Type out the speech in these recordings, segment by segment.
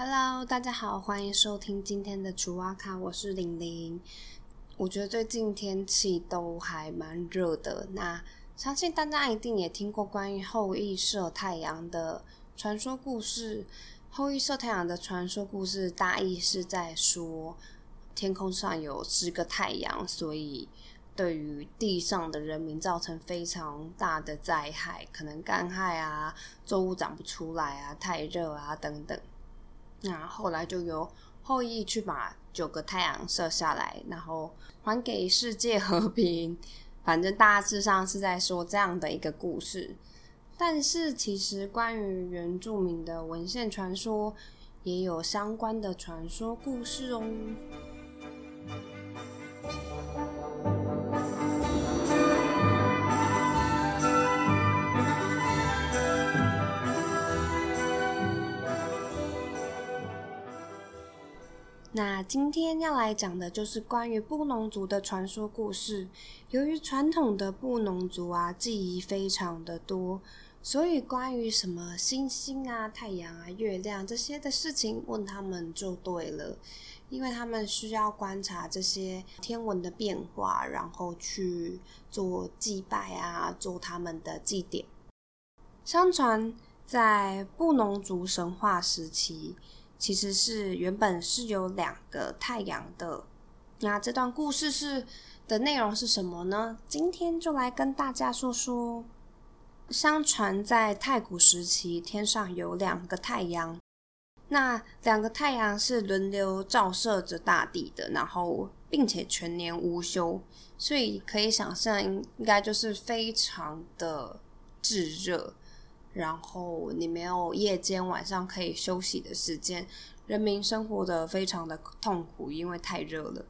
Hello，大家好，欢迎收听今天的楚瓦卡，我是玲玲。我觉得最近天气都还蛮热的，那相信大家一定也听过关于后羿射太阳的传说故事。后羿射太阳的传说故事大意是在说，天空上有十个太阳，所以对于地上的人民造成非常大的灾害，可能干旱啊，作物长不出来啊，太热啊等等。那后来就由后羿去把九个太阳射下来，然后还给世界和平。反正大致上是在说这样的一个故事。但是其实关于原住民的文献传说，也有相关的传说故事哦。那今天要来讲的就是关于布农族的传说故事。由于传统的布农族啊，记忆非常的多，所以关于什么星星啊、太阳啊、月亮这些的事情，问他们就对了，因为他们需要观察这些天文的变化，然后去做祭拜啊，做他们的祭典。相传在布农族神话时期。其实是原本是有两个太阳的，那这段故事是的内容是什么呢？今天就来跟大家说说。相传在太古时期，天上有两个太阳，那两个太阳是轮流照射着大地的，然后并且全年无休，所以可以想象应该就是非常的炙热。然后你没有夜间晚上可以休息的时间，人民生活的非常的痛苦，因为太热了。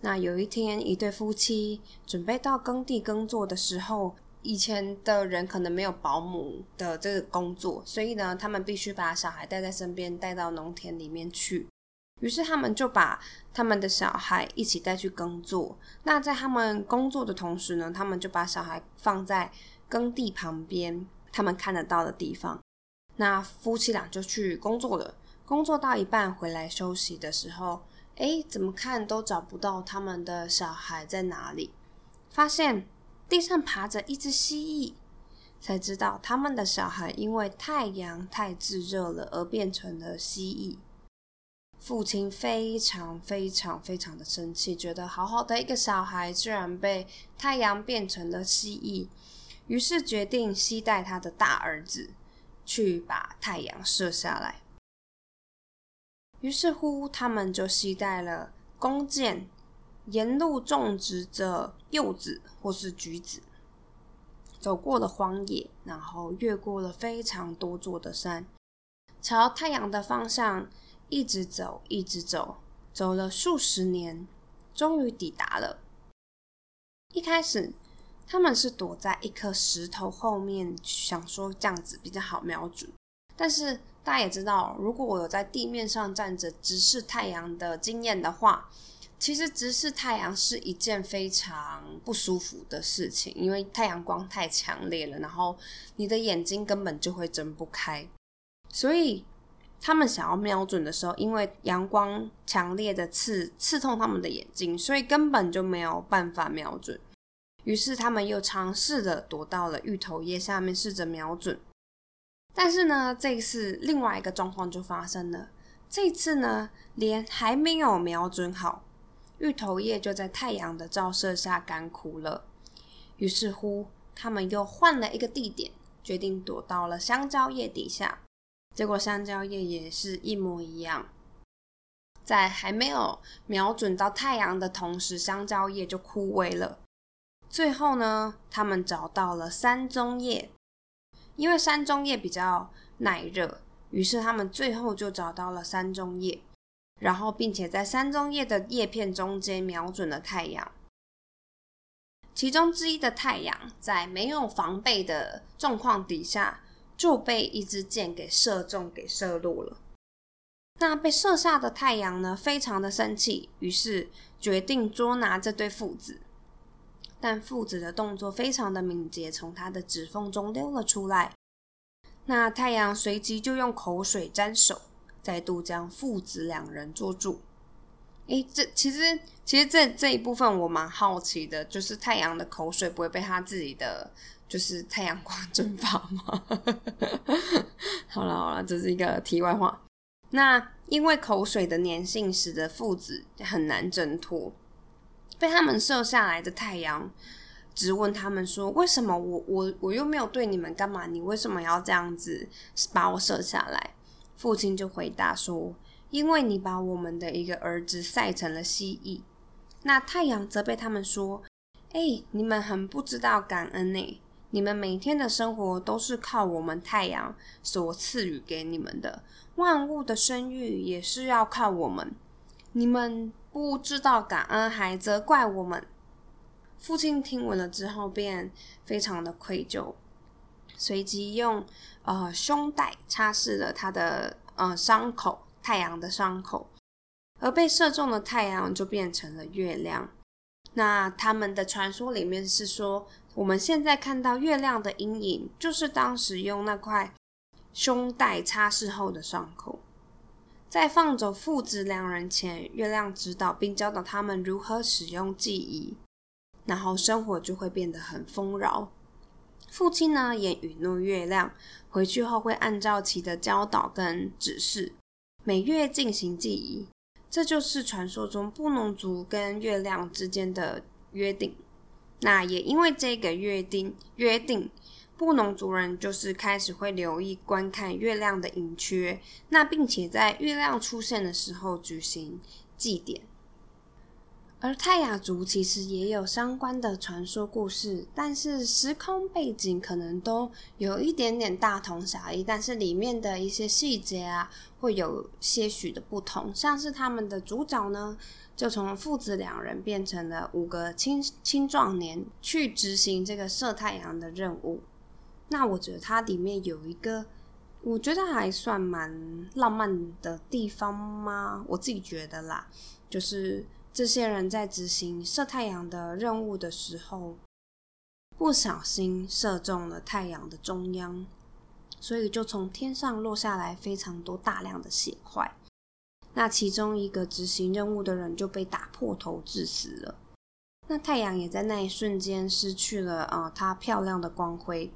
那有一天，一对夫妻准备到耕地耕作的时候，以前的人可能没有保姆的这个工作，所以呢，他们必须把小孩带在身边，带到农田里面去。于是他们就把他们的小孩一起带去耕作。那在他们工作的同时呢，他们就把小孩放在耕地旁边。他们看得到的地方，那夫妻俩就去工作了。工作到一半回来休息的时候，哎，怎么看都找不到他们的小孩在哪里。发现地上爬着一只蜥蜴，才知道他们的小孩因为太阳太炙热了而变成了蜥蜴。父亲非常非常非常的生气，觉得好好的一个小孩居然被太阳变成了蜥蜴。于是决定携带他的大儿子去把太阳射下来。于是乎，他们就携带了弓箭，沿路种植着柚子或是橘子，走过了荒野，然后越过了非常多座的山，朝太阳的方向一直走，一直走，走了数十年，终于抵达了。一开始。他们是躲在一颗石头后面，想说这样子比较好瞄准。但是大家也知道，如果我有在地面上站着直视太阳的经验的话，其实直视太阳是一件非常不舒服的事情，因为太阳光太强烈了，然后你的眼睛根本就会睁不开。所以他们想要瞄准的时候，因为阳光强烈的刺刺痛他们的眼睛，所以根本就没有办法瞄准。于是他们又尝试的躲到了芋头叶下面，试着瞄准。但是呢，这次另外一个状况就发生了。这次呢，连还没有瞄准好，芋头叶就在太阳的照射下干枯了。于是乎，他们又换了一个地点，决定躲到了香蕉叶底下。结果香蕉叶也是一模一样，在还没有瞄准到太阳的同时，香蕉叶就枯萎了。最后呢，他们找到了山中叶，因为山中叶比较耐热，于是他们最后就找到了山中叶，然后并且在山中叶的叶片中间瞄准了太阳。其中之一的太阳在没有防备的状况底下，就被一支箭给射中，给射落了。那被射下的太阳呢，非常的生气，于是决定捉拿这对父子。但父子的动作非常的敏捷，从他的指缝中溜了出来。那太阳随即就用口水沾手，再度将父子两人捉住。诶，这其实其实这这一部分我蛮好奇的，就是太阳的口水不会被他自己的就是太阳光蒸发吗？好了好了，这是一个题外话。那因为口水的粘性使得父子很难挣脱，被他们射下来的太阳质问他们说：“为什么我我我又没有对你们干嘛？你为什么要这样子把我射下来？”父亲就回答说。因为你把我们的一个儿子晒成了蜥蜴，那太阳责备他们说：“哎，你们很不知道感恩呢！你们每天的生活都是靠我们太阳所赐予给你们的，万物的生育也是要靠我们。你们不知道感恩，还责怪我们。”父亲听闻了之后，便非常的愧疚，随即用呃胸带擦拭了他的呃伤口。太阳的伤口，而被射中的太阳就变成了月亮。那他们的传说里面是说，我们现在看到月亮的阴影，就是当时用那块胸带擦拭后的伤口。在放走父子两人前，月亮指导并教导他们如何使用记忆，然后生活就会变得很丰饶。父亲呢，也允诺月亮回去后会按照其的教导跟指示。每月进行记忆，这就是传说中布农族跟月亮之间的约定。那也因为这个约定，约定布农族人就是开始会留意观看月亮的盈缺，那并且在月亮出现的时候举行祭典。而泰雅族其实也有相关的传说故事，但是时空背景可能都有一点点大同小异，但是里面的一些细节啊，会有些许的不同。像是他们的主角呢，就从父子两人变成了五个青青壮年，去执行这个射太阳的任务。那我觉得它里面有一个，我觉得还算蛮浪漫的地方吗？我自己觉得啦，就是。这些人在执行射太阳的任务的时候，不小心射中了太阳的中央，所以就从天上落下来非常多大量的血块。那其中一个执行任务的人就被打破头致死了。那太阳也在那一瞬间失去了啊，它漂亮的光辉，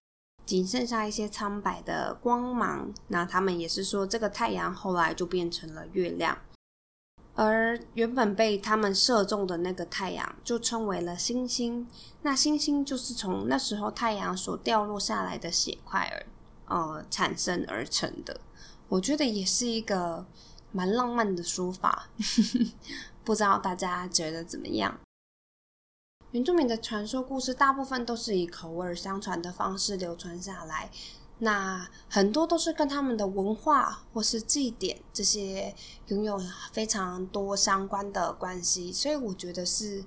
仅剩下一些苍白的光芒。那他们也是说，这个太阳后来就变成了月亮。而原本被他们射中的那个太阳，就称为了星星。那星星就是从那时候太阳所掉落下来的血块而呃产生而成的。我觉得也是一个蛮浪漫的说法，不知道大家觉得怎么样？原住民的传说故事大部分都是以口耳相传的方式流传下来。那很多都是跟他们的文化或是祭典这些拥有非常多相关的关系，所以我觉得是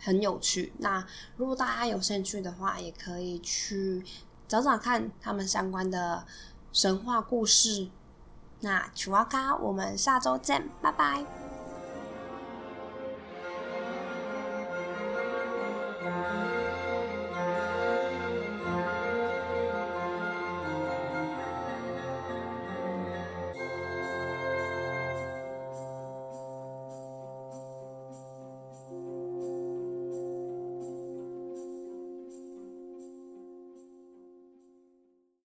很有趣。那如果大家有兴趣的话，也可以去找找看他们相关的神话故事。那曲瓦卡，我们下周见，拜拜。